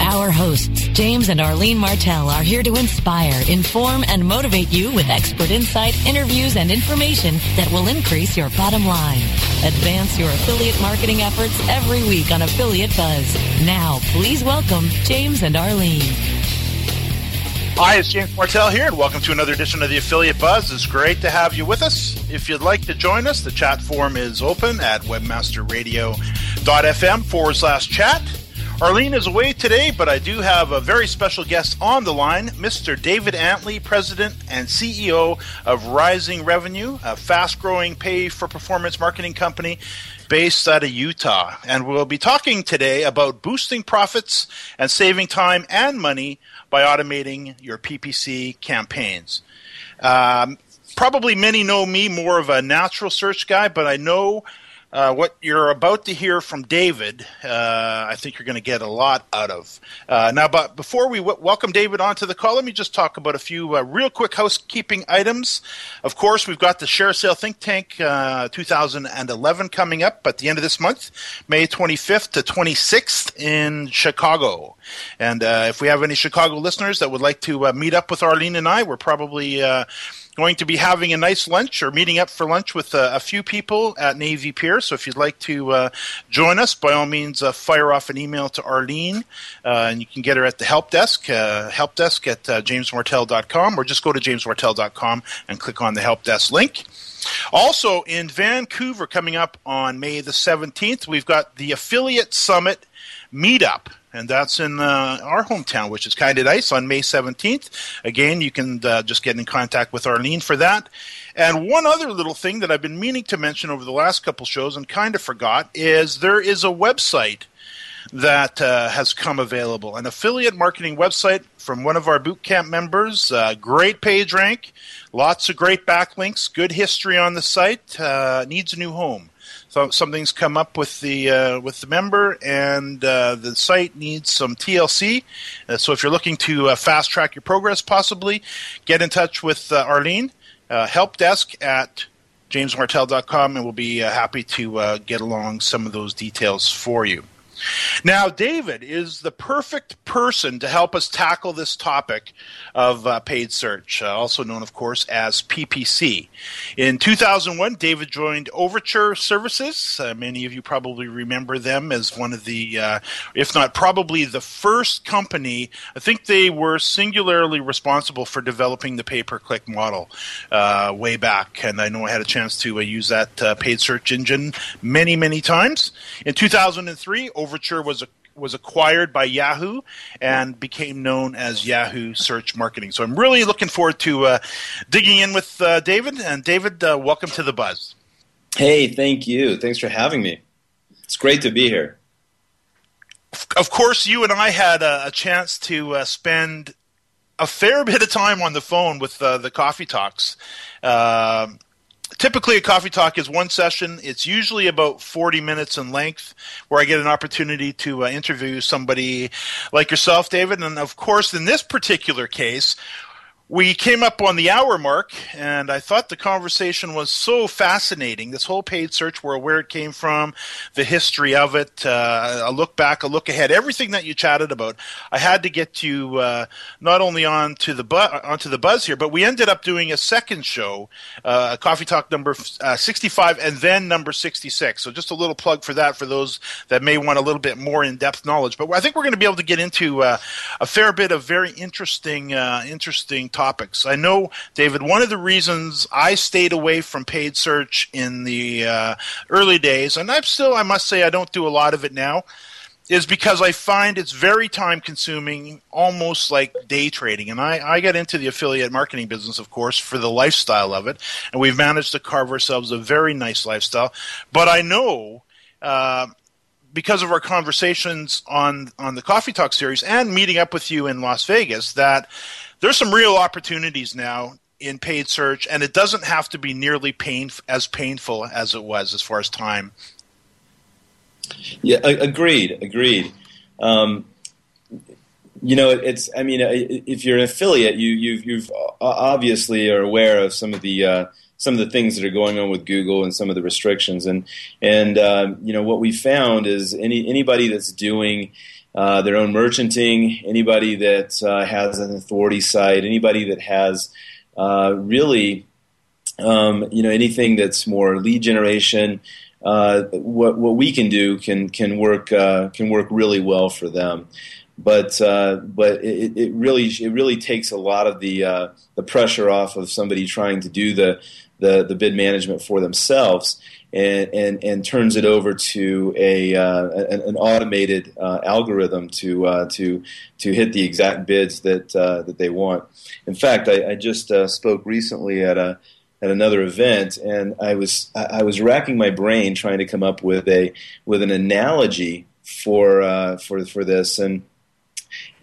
Our hosts, James and Arlene Martell, are here to inspire, inform, and motivate you with expert insight, interviews, and information that will increase your bottom line. Advance your affiliate marketing efforts every week on Affiliate Buzz. Now, please welcome James and Arlene. Hi, it's James Martell here, and welcome to another edition of the Affiliate Buzz. It's great to have you with us. If you'd like to join us, the chat forum is open at webmasterradio.fm forward slash chat. Arlene is away today, but I do have a very special guest on the line, Mr. David Antley, President and CEO of Rising Revenue, a fast growing pay for performance marketing company based out of Utah. And we'll be talking today about boosting profits and saving time and money by automating your PPC campaigns. Um, probably many know me more of a natural search guy, but I know uh, what you're about to hear from David, uh, I think you're going to get a lot out of. Uh, now, but before we w- welcome David onto the call, let me just talk about a few uh, real quick housekeeping items. Of course, we've got the ShareASale Think Tank uh, 2011 coming up at the end of this month, May 25th to 26th in Chicago. And uh, if we have any Chicago listeners that would like to meet up with Arlene and I, we're probably going to be having a nice lunch or meeting up for lunch with uh, a few people at Navy Pier. So if you'd like to uh, join us, by all means, uh, fire off an email to Arlene, uh, and you can get her at the help desk, uh, help desk at jamesmartell.com, or just go to jamesmartell.com and click on the help desk link. Also in Vancouver, coming up on May the 17th, we've got the Affiliate Summit Meetup and that's in uh, our hometown, which is kind of nice on May 17th. Again, you can uh, just get in contact with Arlene for that. And one other little thing that I've been meaning to mention over the last couple shows and kind of forgot is there is a website that uh, has come available an affiliate marketing website from one of our bootcamp members. Uh, great page rank, lots of great backlinks, good history on the site. Uh, needs a new home something's come up with the uh, with the member, and uh, the site needs some TLC. Uh, so if you're looking to uh, fast track your progress, possibly get in touch with uh, Arlene, uh, help desk at jamesmartell.com, and we'll be happy to get along some of those details for you. Now, David is the perfect person to help us tackle this topic of uh, paid search, uh, also known, of course, as PPC. In 2001, David joined Overture Services. Uh, many of you probably remember them as one of the, uh, if not probably the first company. I think they were singularly responsible for developing the pay per click model uh, way back. And I know I had a chance to uh, use that paid search engine many, many times. In 2003, Overture was a, was acquired by Yahoo and became known as Yahoo Search Marketing. So I'm really looking forward to uh, digging in with uh, David. And David, uh, welcome to the Buzz. Hey, thank you. Thanks for having me. It's great to be here. Of course, you and I had a, a chance to uh, spend a fair bit of time on the phone with uh, the coffee talks. Um, typically a coffee talk is one session. It's usually about 40 minutes in length where i get an opportunity to uh, interview somebody like yourself david. And of course in this particular case we came up on the hour mark, and I thought the conversation was so fascinating. This whole paid search world, where it came from, the history of it, uh, a look back, a look ahead, everything that you chatted about. I had to get you uh, not only on to the bu- onto the buzz here, but we ended up doing a second show, uh, Coffee Talk number uh, 65, and then number 66. So just a little plug for that for those that may want a little bit more in depth knowledge. But I think we're going to be able to get into uh, a fair bit of very interesting, uh, interesting topics. I know, David, one of the reasons I stayed away from paid search in the uh, early days, and I'm still, I must say, I don't do a lot of it now, is because I find it's very time consuming, almost like day trading. And I, I got into the affiliate marketing business, of course, for the lifestyle of it. And we've managed to carve ourselves a very nice lifestyle. But I know. Uh, because of our conversations on on the Coffee Talk series and meeting up with you in Las Vegas that there's some real opportunities now in paid search, and it doesn't have to be nearly pain as painful as it was as far as time. Yeah, agreed, agreed. Um, you know, it's. I mean, if you're an affiliate, you you've, you've obviously are aware of some of the uh, some of the things that are going on with Google and some of the restrictions, and and uh, you know what we found is any anybody that's doing uh, their own merchanting, anybody that uh, has an authority site, anybody that has uh, really, um, you know, anything that's more lead generation. Uh, what what we can do can can work uh, can work really well for them, but uh, but it, it, really it really takes a lot of the uh, the pressure off of somebody trying to do the the, the bid management for themselves and, and, and turns it over to a uh, an, an, automated uh, algorithm to uh, to to hit the exact bids that uh, that they want. In fact, I, I just spoke recently at a at another event, and I was I was racking my brain trying to come up with a with an analogy for for for this, and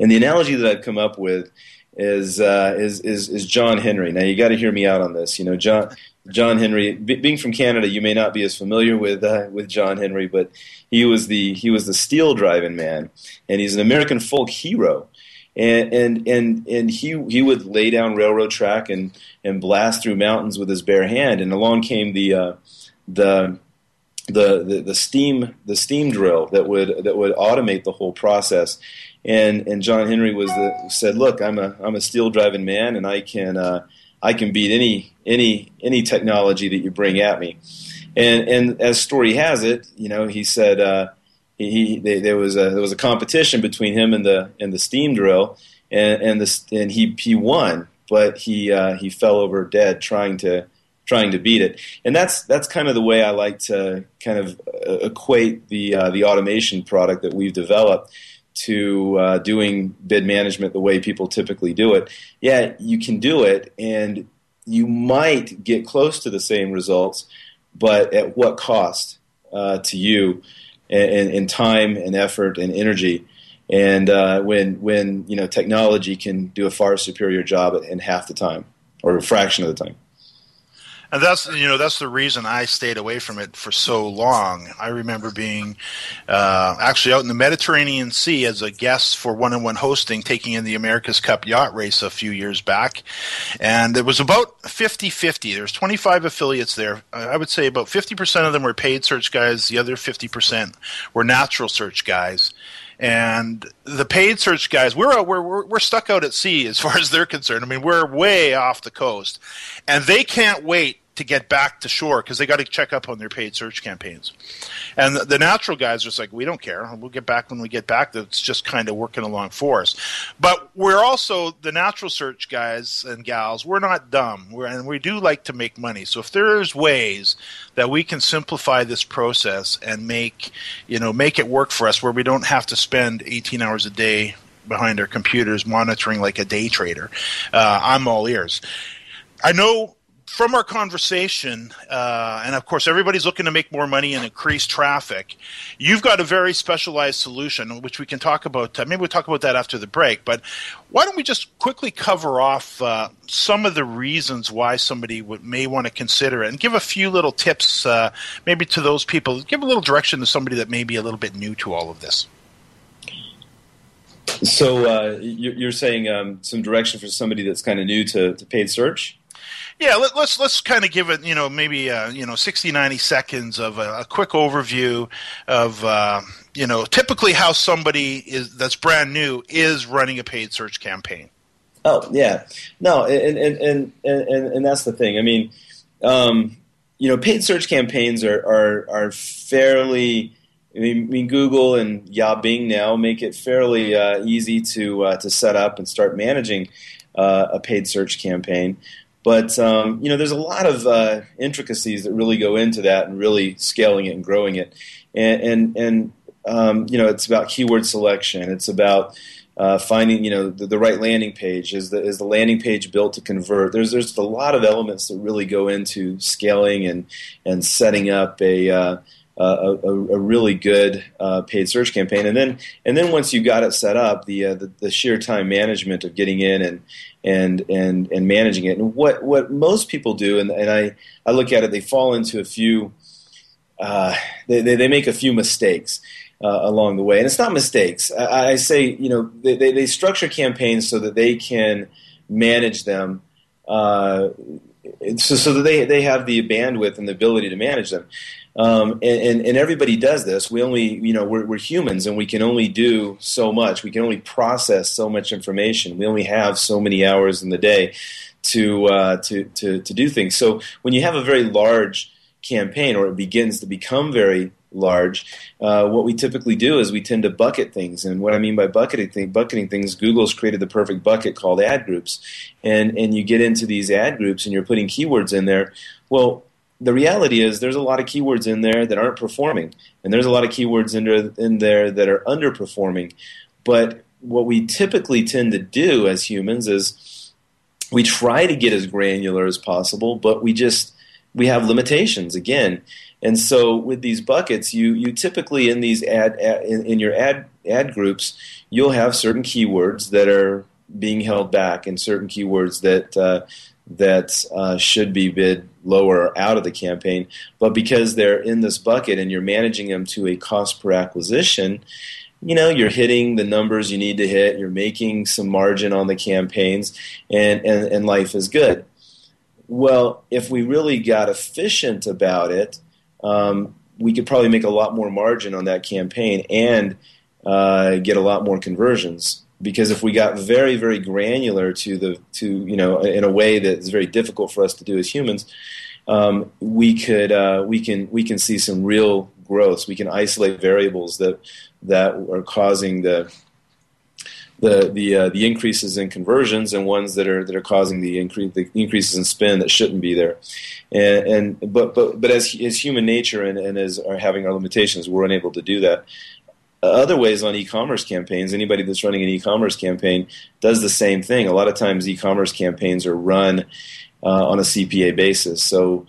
and the analogy that I've come up with is uh, is, is is John Henry. Now you got to hear me out on this. You know, John John Henry. B- being from Canada, you may not be as familiar with uh, with John Henry, but he was the he was the steel driving man, and he's an American folk hero. And and and and he he would lay down railroad track and and blast through mountains with his bare hand. And along came the uh, the the, the, the steam the steam drill that would that would automate the whole process and and John Henry was the, said, "Look, I'm a I'm a steel driving man, and I can uh, I can beat any any any technology that you bring at me." And and as story has it, you know, he said uh, he they, there was a there was a competition between him and the and the steam drill, and and the and he he won, but he uh, he fell over dead trying to trying to beat it. And that's that's kind of the way I like to kind of uh, equate the uh, the automation product that we've developed to uh, doing bid management the way people typically do it, yeah, you can do it, and you might get close to the same results, but at what cost uh, to you in, in, time and effort and energy? And uh, when when you know technology can do a far superior job in half the time or a fraction of the time and that's you know that's the reason I stayed away from it for so long. I remember being uh, actually out in the Mediterranean Sea as a guest for one on one hosting, taking in the America's Cup yacht race a few years back, and it was about 50-50. There's 25 affiliates there. I would say about 50 percent of them were paid search guys. The other 50 percent were natural search guys and the paid search guys we're, we're we're stuck out at sea as far as they're concerned i mean we're way off the coast and they can't wait to get back to shore because they got to check up on their paid search campaigns. And the, the, natural guys are just like, we don't care. We'll get back when we get back. That's just kind of working along for us. But we're also the natural search guys and gals. We're not dumb, we're, and we do like to make money. So if there's ways that we can simplify this process and make you know make it work for us, where we don't have to spend 18 hours a day behind our computers monitoring like a day trader, uh, I'm all ears. I know from our conversation, uh, and of course, everybody's looking to make more money and increase traffic. You've got a very specialized solution, which we can talk about. Uh, maybe we'll talk about that after the break. But why don't we just quickly cover off uh, some of the reasons why somebody would, may want to consider it, and give a few little tips, uh, maybe to those people. Give a little direction to somebody that may be a little bit new to all of this. So uh, you're saying um, some direction for somebody that's kind of new to, to paid search? Yeah, let, us let's, let's kind of give it, you know, maybe uh, you know 60, 90 seconds of a, a quick overview of uh, you know typically how somebody is that's brand new is running a paid search campaign. Oh yeah, no, and and and and, and that's the thing. I mean, um, you know, paid search campaigns are are, are fairly. I mean, Google and Yah Bing now make it fairly uh, easy to uh, to set up and start managing uh, a paid search campaign. But um, you know, there's a lot of uh, intricacies that really go into that, and really scaling it and growing it. And and, and um, you know, it's about keyword selection. It's about uh, finding you know the, the, right landing page. Is the is the landing page built to convert? There's there's a lot of elements that really go into scaling and and setting up a uh, a, a, really good uh, paid search campaign. And then and then once you got it set up, the, uh, the, the sheer time management of getting in and and and and managing it. And what what most people do, and, and I I look at it, they fall into a few. Uh, they, they, they make a few mistakes. Uh, along the way. And it's not mistakes. I, I say, you know, they, they, they, structure campaigns so that they can manage them uh, so, so that they, they have the bandwidth and the ability to manage them. Um, and, and, and, everybody does this. We only, you know, we're, we're, humans and we can only do so much. We can only process so much information. We only have so many hours in the day to, uh, to, to, to do things. So when you have a very large campaign or it begins to become very large, uh, what we typically do is we tend to bucket things. And what I mean by bucketing, th- bucketing things, Google's created the perfect bucket called ad groups. And, and you get into these ad groups and you're putting keywords in there. Well, the reality is there's a lot of keywords in there that aren't performing, and there's a lot of keywords in there, in there that are underperforming. But what we typically tend to do as humans is we try to get as granular as possible, but we just we have limitations again. And so with these buckets, you you typically in these ad, ad in, in your ad ad groups, you'll have certain keywords that are being held back and certain keywords that uh, that uh, should be bid lower out of the campaign. But because they're in this bucket and you're managing them to a cost per acquisition, you know, you're hitting the numbers you need to hit, you're making some margin on the campaigns, and, and, and life is good. Well, if we really got efficient about it, um, we could probably make a lot more margin on that campaign and uh, get a lot more conversions. Because if we got very very granular to the to you know in a way that is very difficult for us to do as humans um, we could uh, we can we can see some real growth we can isolate variables that that are causing the the the uh, the increases in conversions and ones that are that are causing the increase the increases in spend that shouldn't be there, and, and but but but as as human nature and, and as are having our limitations, we're unable to do that. Other ways on e-commerce campaigns anybody that's running an e-commerce campaign does the same thing. A lot of times e-commerce campaigns are run uh, on a cpa basis. So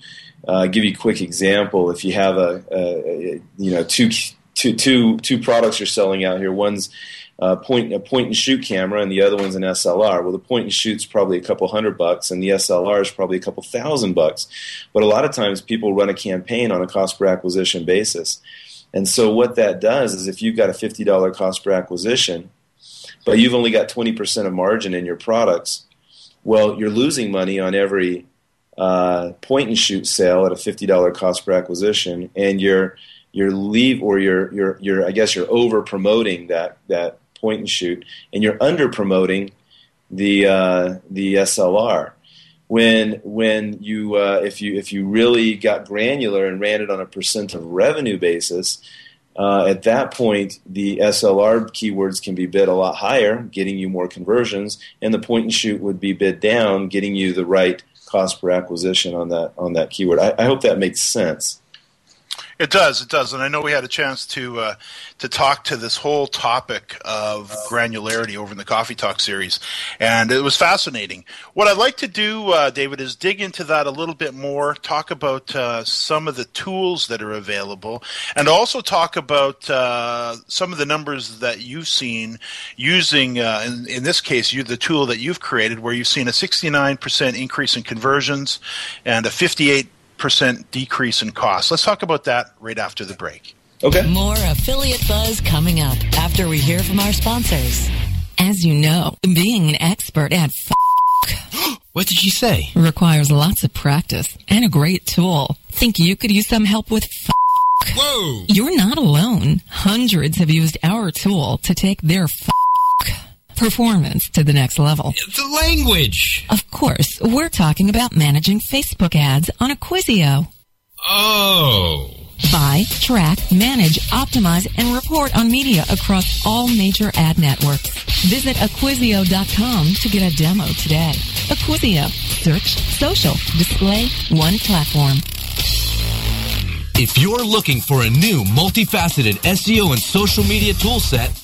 uh, give you a quick example. If you have a, a, you know two, two, two, two products you're selling out here one's uh, point, a point and shoot camera and the other one's an SLR. Well, the point and shoot's probably a couple hundred bucks and the SLR is probably a couple thousand bucks. But a lot of times people run a campaign on a cost per acquisition basis. And so what that does is if you've got a $50 cost per acquisition, but you've only got 20% of margin in your products, well, you're losing money on every uh, point and shoot sale at a $50 cost per acquisition, and you're you're leave or you're you're you're I guess you're over promoting that that point and shoot, and you're under promoting the uh, the SLR when when you uh, if you if you really got granular and ran it on a percent of revenue basis, uh, at that point the SLR keywords can be bid a lot higher, getting you more conversions, and the point and shoot would be bid down, getting you the right cost per acquisition on that on that keyword. I, I hope that makes sense. It does, it does, and I know we had a chance to uh, to talk to this whole topic of granularity over in the Coffee Talk series, and it was fascinating. What I'd like to do, uh, David, is dig into that a little bit more, talk about uh, some of the tools that are available, and also talk about uh, some of the numbers that you've seen using, uh, in, in, this case, you the tool that you've created, where you've seen a 69% increase in conversions and a 58 percent decrease in cost. Let's talk about that right after the break. Okay. More affiliate buzz coming up after we hear from our sponsors. As you know, being an expert at f- what did she say? Requires lots of practice and a great tool. Think you could use some help with f- Whoa! You're not alone. Hundreds have used our tool to take their f- performance to the next level. The language! Of course, we're talking about managing Facebook ads on Acquisio. Oh. Buy, track, manage, optimize, and report on media across all major ad networks. Visit Acquisio.com to get a demo today. Acquisio. Search, social, display, one platform. If you're looking for a new multifaceted SEO and social media toolset,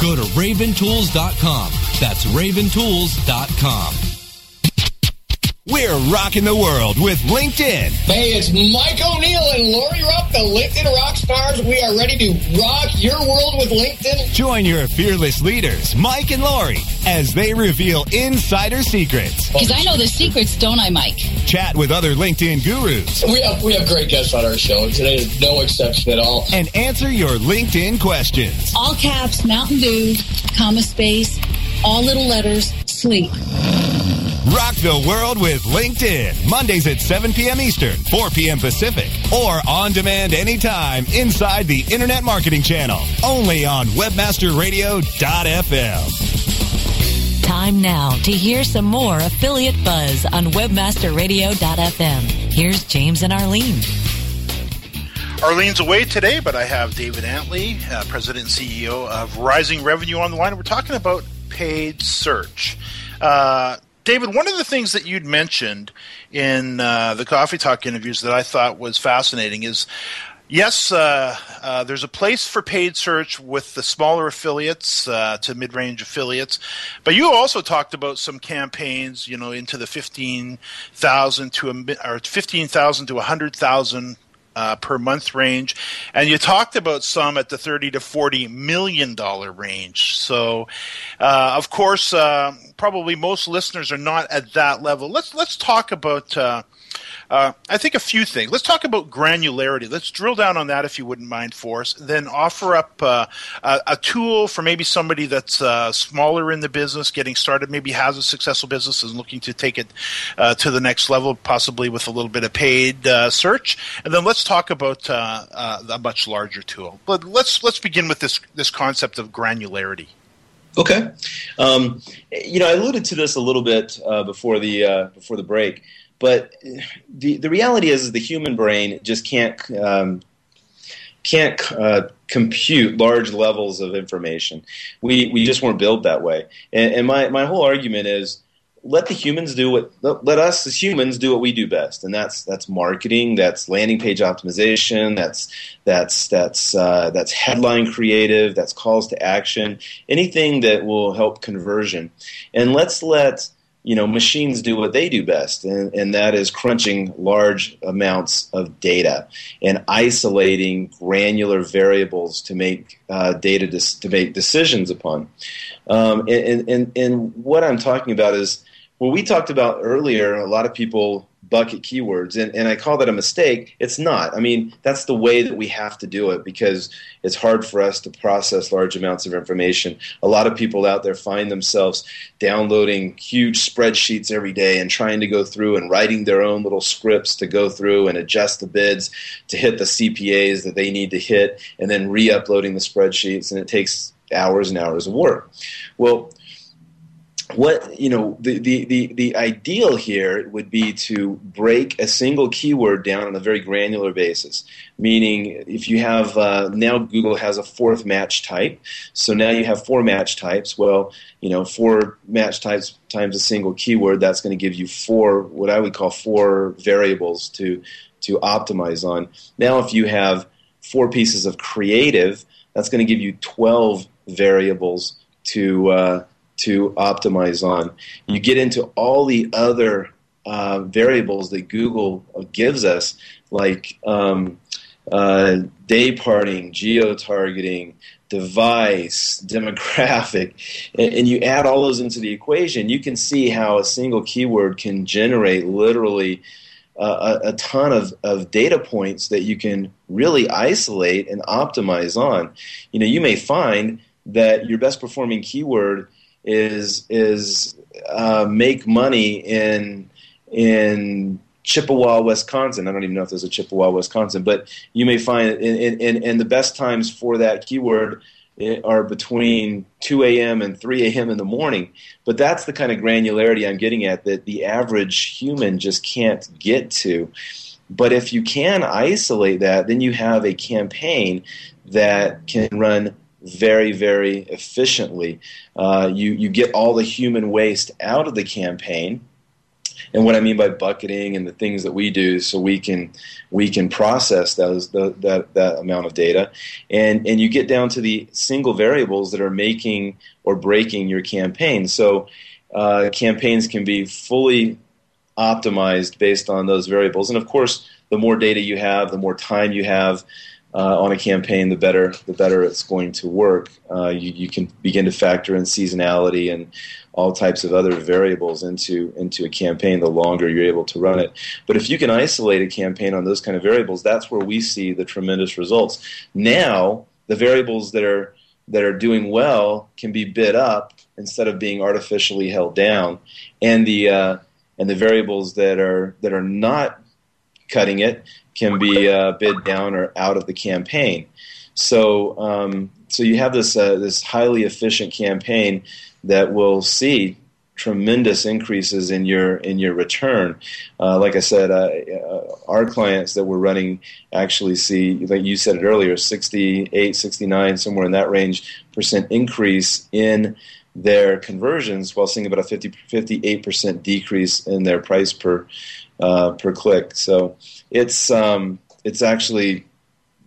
Go to raventools.com. That's raventools.com. We're rocking the world with LinkedIn. Hey, it's Mike O'Neill and Lori Ruff, the LinkedIn rock stars. We are ready to rock your world with LinkedIn. Join your fearless leaders, Mike and Lori, as they reveal insider secrets. Because I know the secrets, don't I, Mike? Chat with other LinkedIn gurus. We have we have great guests on our show, and today is no exception at all. And answer your LinkedIn questions. All caps, Mountain Dew, comma space, all little letters, sleep. Rock the world with LinkedIn. Mondays at 7 p.m. Eastern, 4 p.m. Pacific, or on demand anytime inside the Internet Marketing Channel. Only on WebmasterRadio.fm. Time now to hear some more affiliate buzz on WebmasterRadio.fm. Here's James and Arlene. Arlene's away today, but I have David Antley, uh, President and CEO of Rising Revenue on the line. We're talking about paid search. Uh, David, one of the things that you'd mentioned in uh, the Coffee Talk interviews that I thought was fascinating is yes, uh, uh, there's a place for paid search with the smaller affiliates uh, to mid-range affiliates, but you also talked about some campaigns, you know, into the fifteen thousand to a, fifteen thousand to hundred thousand uh, per month range, and you talked about some at the thirty to forty million dollar range. So, uh, of course, uh, probably most listeners are not at that level. Let's let's talk about. Uh, I think a few things. Let's talk about granularity. Let's drill down on that if you wouldn't mind for us. Then offer up uh, a, a, tool for maybe somebody that's uh, smaller in the business, getting started, maybe has a successful business and looking to take it uh, to the next level, possibly with a little bit of paid uh, search. And then let's talk about uh, a much larger tool. But let's let's begin with this this concept of granularity. Okay, um, you know I alluded to this a little bit before the before the break. But the the reality is, is the human brain just can't um, can't uh, compute large levels of information. We we just weren't built that way. And, and, my my whole argument is let the humans do what let, us as humans do what we do best, and that's that's marketing, that's landing page optimization, that's that's that's uh, that's headline creative, that's calls to action, anything that will help conversion, and let's let you know, machines do what they do best, and, and that is crunching large amounts of data and isolating granular variables to make uh, data to make decisions upon. Um, and, and, and what I'm talking about is what we talked about earlier. A lot of people bucket keywords. And, and I call that a mistake. It's not. I mean, that's the way that we have to do it because it's hard for us to process large amounts of information. A lot of people out there find themselves downloading huge spreadsheets every day and trying to go through and writing their own little scripts to go through and adjust the bids to hit the CPAs that they need to hit and then re uploading the spreadsheets. And it takes hours and hours of work. Well, what you know the, the, the, the ideal here would be to break a single keyword down on a very granular basis meaning if you have uh, now google has a fourth match type. So now you have four match types. Well you know four match types times a single keyword that's going to give you four what i would call four variables to to optimize on. Now if you have four pieces of creative that's going to give you 12 variables to uh, to optimize on. You get into all the other uh, variables that Google gives us, like um, uh, day parting, geo targeting, device, demographic, and, and, you add all those into the equation, you can see how a single keyword can generate literally uh, a, a, ton of, of data points that you can really isolate and optimize on. You know, you may find that your best performing keyword is is uh, make money in in Chippewa, Wisconsin. I don't even know if there's a Chippewa, Wisconsin, but you may find in, in, in the best times for that keyword eh, are between 2 a.m. and 3 a.m. in the morning. But that's the kind of granularity I'm getting at that the average human just can't get to. But if you can isolate that, then you have a campaign that can run very, very efficiently. Uh, you, you get all the human waste out of the campaign. And what I mean by bucketing and the things that we do, so we can we can process those the, that that amount of data, and and you get down to the single variables that are making or breaking your campaign. So uh, campaigns can be fully optimized based on those variables, and of course, the more data you have, the more time you have, uh, on a campaign, the better the better it's going to work. Uh, you, you, can begin to factor in seasonality and all types of other variables into into a campaign. The longer you're able to run it, but if you can isolate a campaign on those kind of variables, that's where we see the tremendous results. Now, the variables that are that are doing well can be bid up instead of being artificially held down, and the uh, and the variables that are that are not cutting it can be uh, bid down or out of the campaign. So, um, so you have this uh, this highly efficient campaign that will see tremendous increases in your in your return. Uh, like I said, uh, uh, our clients that we're running actually see, like you said it earlier, 68, 69, somewhere in that range percent increase in their conversions, while seeing about a 50, 58% decrease in their price per uh, per click. So it's um, it's actually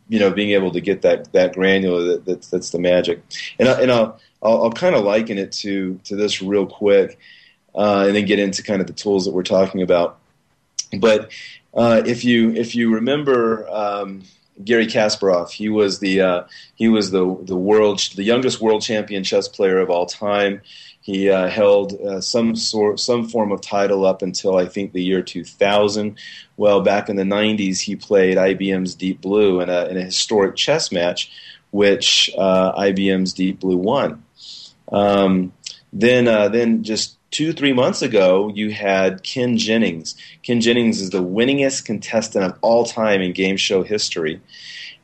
you know being able to get that that granular that, that's that's the magic. And I, and I'll I'll, I'll kind of liken it to to this real quick, uh, and then get into kind of the tools that we're talking about. But uh, if you if you remember. Um, Garry Kasparov. He was the uh, he was the the world the youngest world champion chess player of all time. He uh, held uh, some sort, some form of title up until I think the year 2000. Well, back in the 90s, he played IBM's Deep Blue in a, in a historic chess match, which uh, IBM's Deep Blue won. Um, then, uh, then just two, three months ago, you had Ken Jennings. Ken Jennings is the winningest contestant of all time in game show history.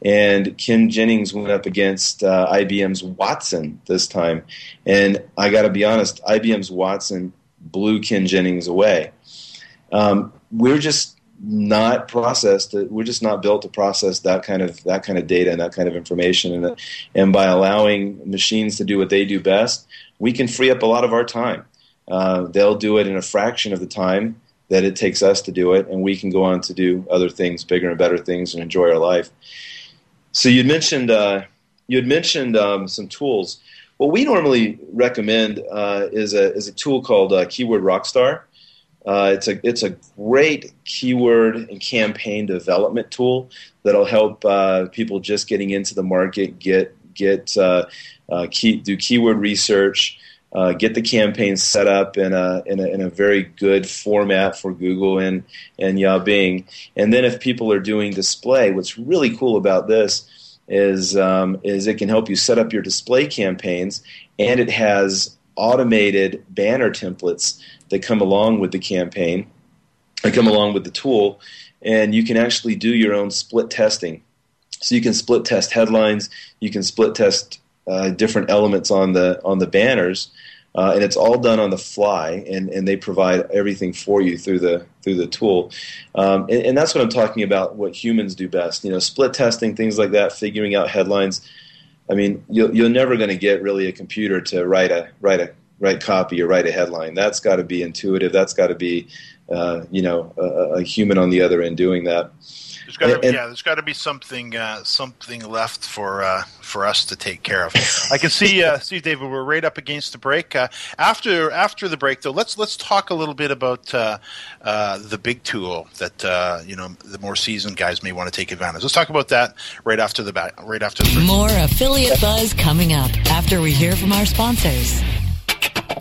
And Ken Jennings went up against uh, IBM's Watson this time. And I got to be honest, IBM's Watson blew Ken Jennings away. Um, we're just not processed. We're just not built to process that kind of that kind of data and that kind of information. And and by allowing machines to do what they do best, we can free up a lot of our time. Uh, they'll do it in a fraction of the time that it takes us to do it, and we can go on to do other things, bigger and better things, and enjoy our life. So you mentioned uh, you had mentioned um, some tools. What we normally recommend uh, is a is a tool called uh, Keyword Rockstar. Uh, it's a it's a great keyword and campaign development tool that'll help uh, people just getting into the market get get uh, key, do keyword research, uh, get the campaign set up in a, in a, in a very good format for Google and and Yah Bing. And then if people are doing display, what's really cool about this is um, is it can help you set up your display campaigns, and it has automated banner templates that come along with the campaign, that come along with the tool, and you can actually do your own split testing. So you can split test headlines, you can split test uh, different elements on the on the banners, uh, and it's all done on the fly, and, and they provide everything for you through the through the tool, um, and, and, that's what I'm talking about. What humans do best, you know, split testing, things like that, figuring out headlines. I mean, you're, you're never going to get really a computer to write a write a write copy or write a headline. That's got to be intuitive. That's got to be, uh, you know, a, a, human on the other end doing that. There's got to, and, yeah, there's got to be something uh, something left for uh, for us to take care of. I can see uh, see David, we're right up against the break. Uh, after after the break, though, let's let's talk a little bit about uh, uh, the big tool that uh, you know the more seasoned guys may want to take advantage. Let's talk about that right after the back, right after the break. More affiliate buzz coming up after we hear from our sponsors.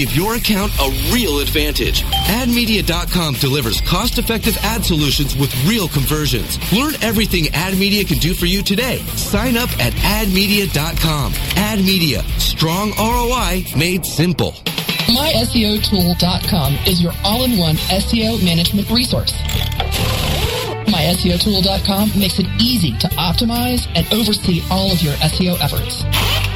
give your account a real advantage. AdMedia.com delivers cost-effective ad solutions with real conversions. Learn everything AdMedia can do for you today. Sign up at AdMedia.com. AdMedia, strong ROI made simple. MySEOtool.com is your all-in-one SEO management resource. MySEOtool.com makes it easy to optimize and oversee all of your SEO efforts.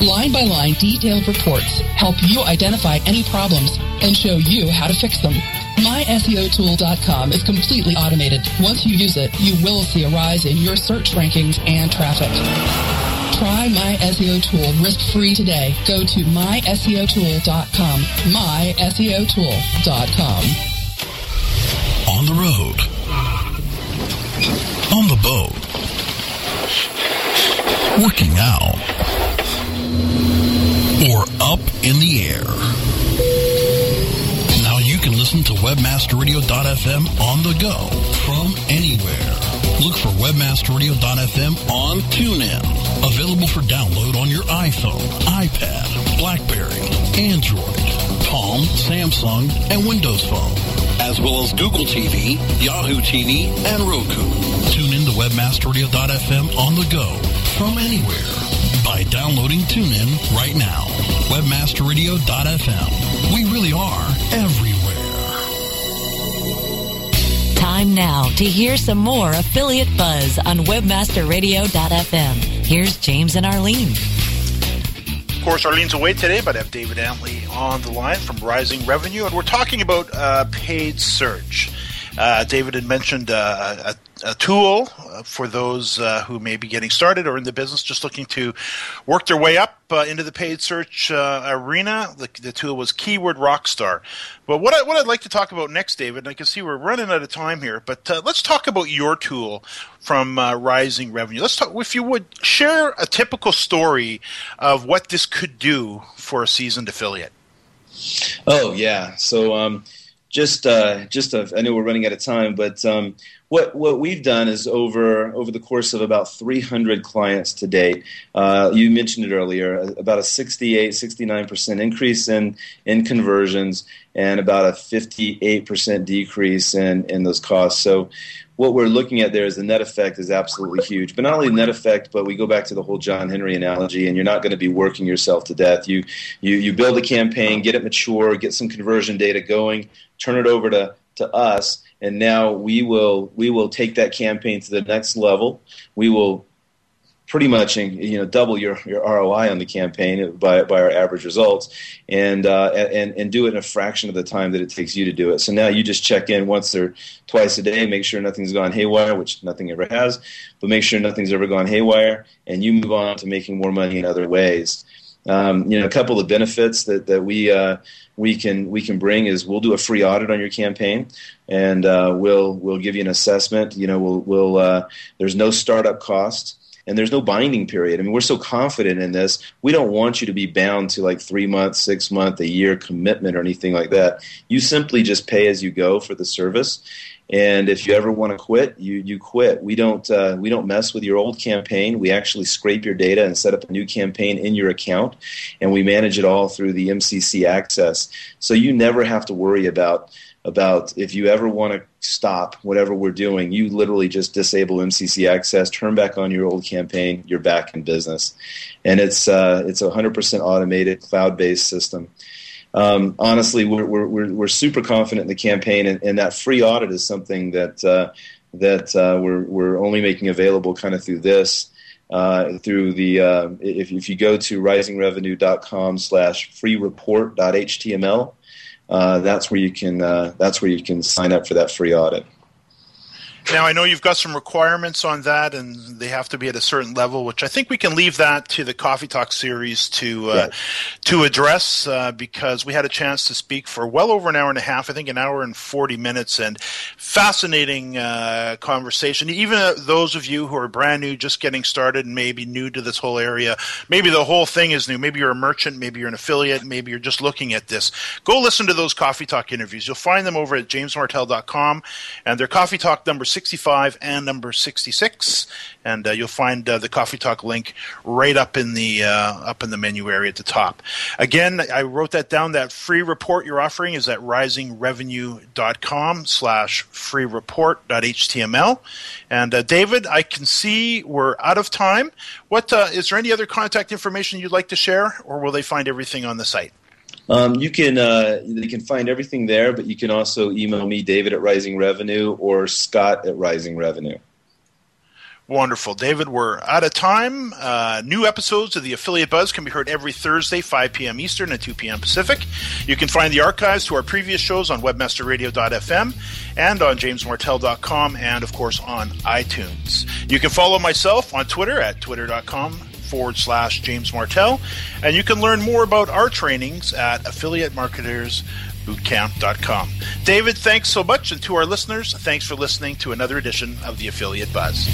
Line by line detailed reports help you identify any problems and show you how to fix them. MySEOtool.com is completely automated. Once you use it, you will see a rise in your search rankings and traffic. Try My SEO Tool risk-free today. Go to myseotool.com. myseotool.com. On the road. On the boat. Working out. Or up in the air. Now you can listen to webmasterradio.fm on the go from anywhere. Look for webmasterradio.fm on TuneIn. Available for download on your iPhone, iPad, BlackBerry, Android, Palm, Samsung, and Windows Phone, as well as Google TV, Yahoo TV, and Roku. Tune in to webmasterradio.fm on the go from anywhere by downloading TuneIn right now. Webmasterradio.fm. We really are everywhere. Time now to hear some more affiliate buzz on webmasterradio.fm. Here's James and Arlene. Course, Arlene's away today, but I have David Antley on the line from Rising Revenue, and we're talking about uh, paid search. Uh, David had mentioned uh, a, a, tool for those uh, who may be getting started or in the business just looking to work their way up uh, into the paid search uh, arena. The, the, tool was Keyword Rockstar. But what, I, what I'd like to talk about next, David, and I can see we're running out of time here, but let's talk about your tool from Rising Revenue. Let's talk, if you would, share a typical story of what this could do for a seasoned affiliate. Oh, yeah. So, um, just uh, just a, I know we're running out of time, but um, what what we've done is over over the course of about 300 clients to date. Uh, you mentioned it earlier, about a 68 69 percent increase in in conversions and about a 58 percent decrease in in those costs. So what we're looking at there is the net effect is absolutely huge. But not only the net effect, but we go back to the whole John Henry analogy, and you're not going to be working yourself to death. You you you build a campaign, get it mature, get some conversion data going, turn it over to to us, and now we will we will take that campaign to the next level. We will pretty much you know double your, your ROI on the campaign by by our average results, and uh, and and do it in a fraction of the time that it takes you to do it. So now you just check in once or twice a day, make sure nothing's gone haywire, which nothing ever has, but make sure nothing's ever gone haywire, and you move on to making more money in other ways. Um, you know, a couple of benefits that that we uh, we can we can bring is we'll do a free audit on your campaign, and uh, we'll we'll give you an assessment. You know, we'll we'll uh, there's no startup cost and there's no binding period. I mean, we're so confident in this. We don't want you to be bound to like three months, six month, a year commitment or anything like that. You simply just pay as you go for the service. And if you ever want to quit, you you quit. We don't uh, we don't mess with your old campaign. We actually scrape your data and set up a new campaign in your account, and we manage it all through the MCC access. So you never have to worry about about if you ever want to stop whatever we're doing, you literally just disable MCC access, turn back on your old campaign, you're back in business, and it's uh, it's a hundred percent automated cloud based system. Um, honestly, we're, we're, we're super confident in the campaign, and, and that free audit is something that uh, that uh, we're we're only making available kind of through this. Uh, through the uh, if, if you go to risingrevenue.com slash free report.html that's where you can uh, that's where you can sign up for that free audit. Now I know you've got some requirements on that, and they have to be at a certain level, which I think we can leave that to the Coffee Talk series to uh, yeah. to address uh, because we had a chance to speak for well over an hour and a half. I think an hour and forty minutes, and fascinating uh, conversation. Even uh, those of you who are brand new, just getting started, and maybe new to this whole area, maybe the whole thing is new. Maybe you're a merchant, maybe you're an affiliate, maybe you're just looking at this. Go listen to those Coffee Talk interviews. You'll find them over at jamesmartell.com, and they're Coffee Talk number 65 and number 66, and uh, you'll find uh, the Coffee Talk link right up in the uh, up in the menu area at the top. Again, I wrote that down. That free report you're offering is at risingrevenue.com slash free report.html. And uh, David, I can see we're out of time. What uh, is there any other contact information you'd like to share, or will they find everything on the site? Um, you can uh, you can find everything there, but you can also email me, David at Rising Revenue, or Scott at Rising Revenue. Wonderful. David, we're out of time. Uh, new episodes of the Affiliate Buzz can be heard every Thursday, 5 p.m. Eastern and 2 p.m. Pacific. You can find the archives to our previous shows on webmasterradio.fm and on jamesmartell.com and, of course, on iTunes. You can follow myself on Twitter at twitter.com forward slash James Martell. And you can learn more about our trainings at affiliatemarketersbootcamp.com. David, thanks so much. And to our listeners, thanks for listening to another edition of the Affiliate Buzz.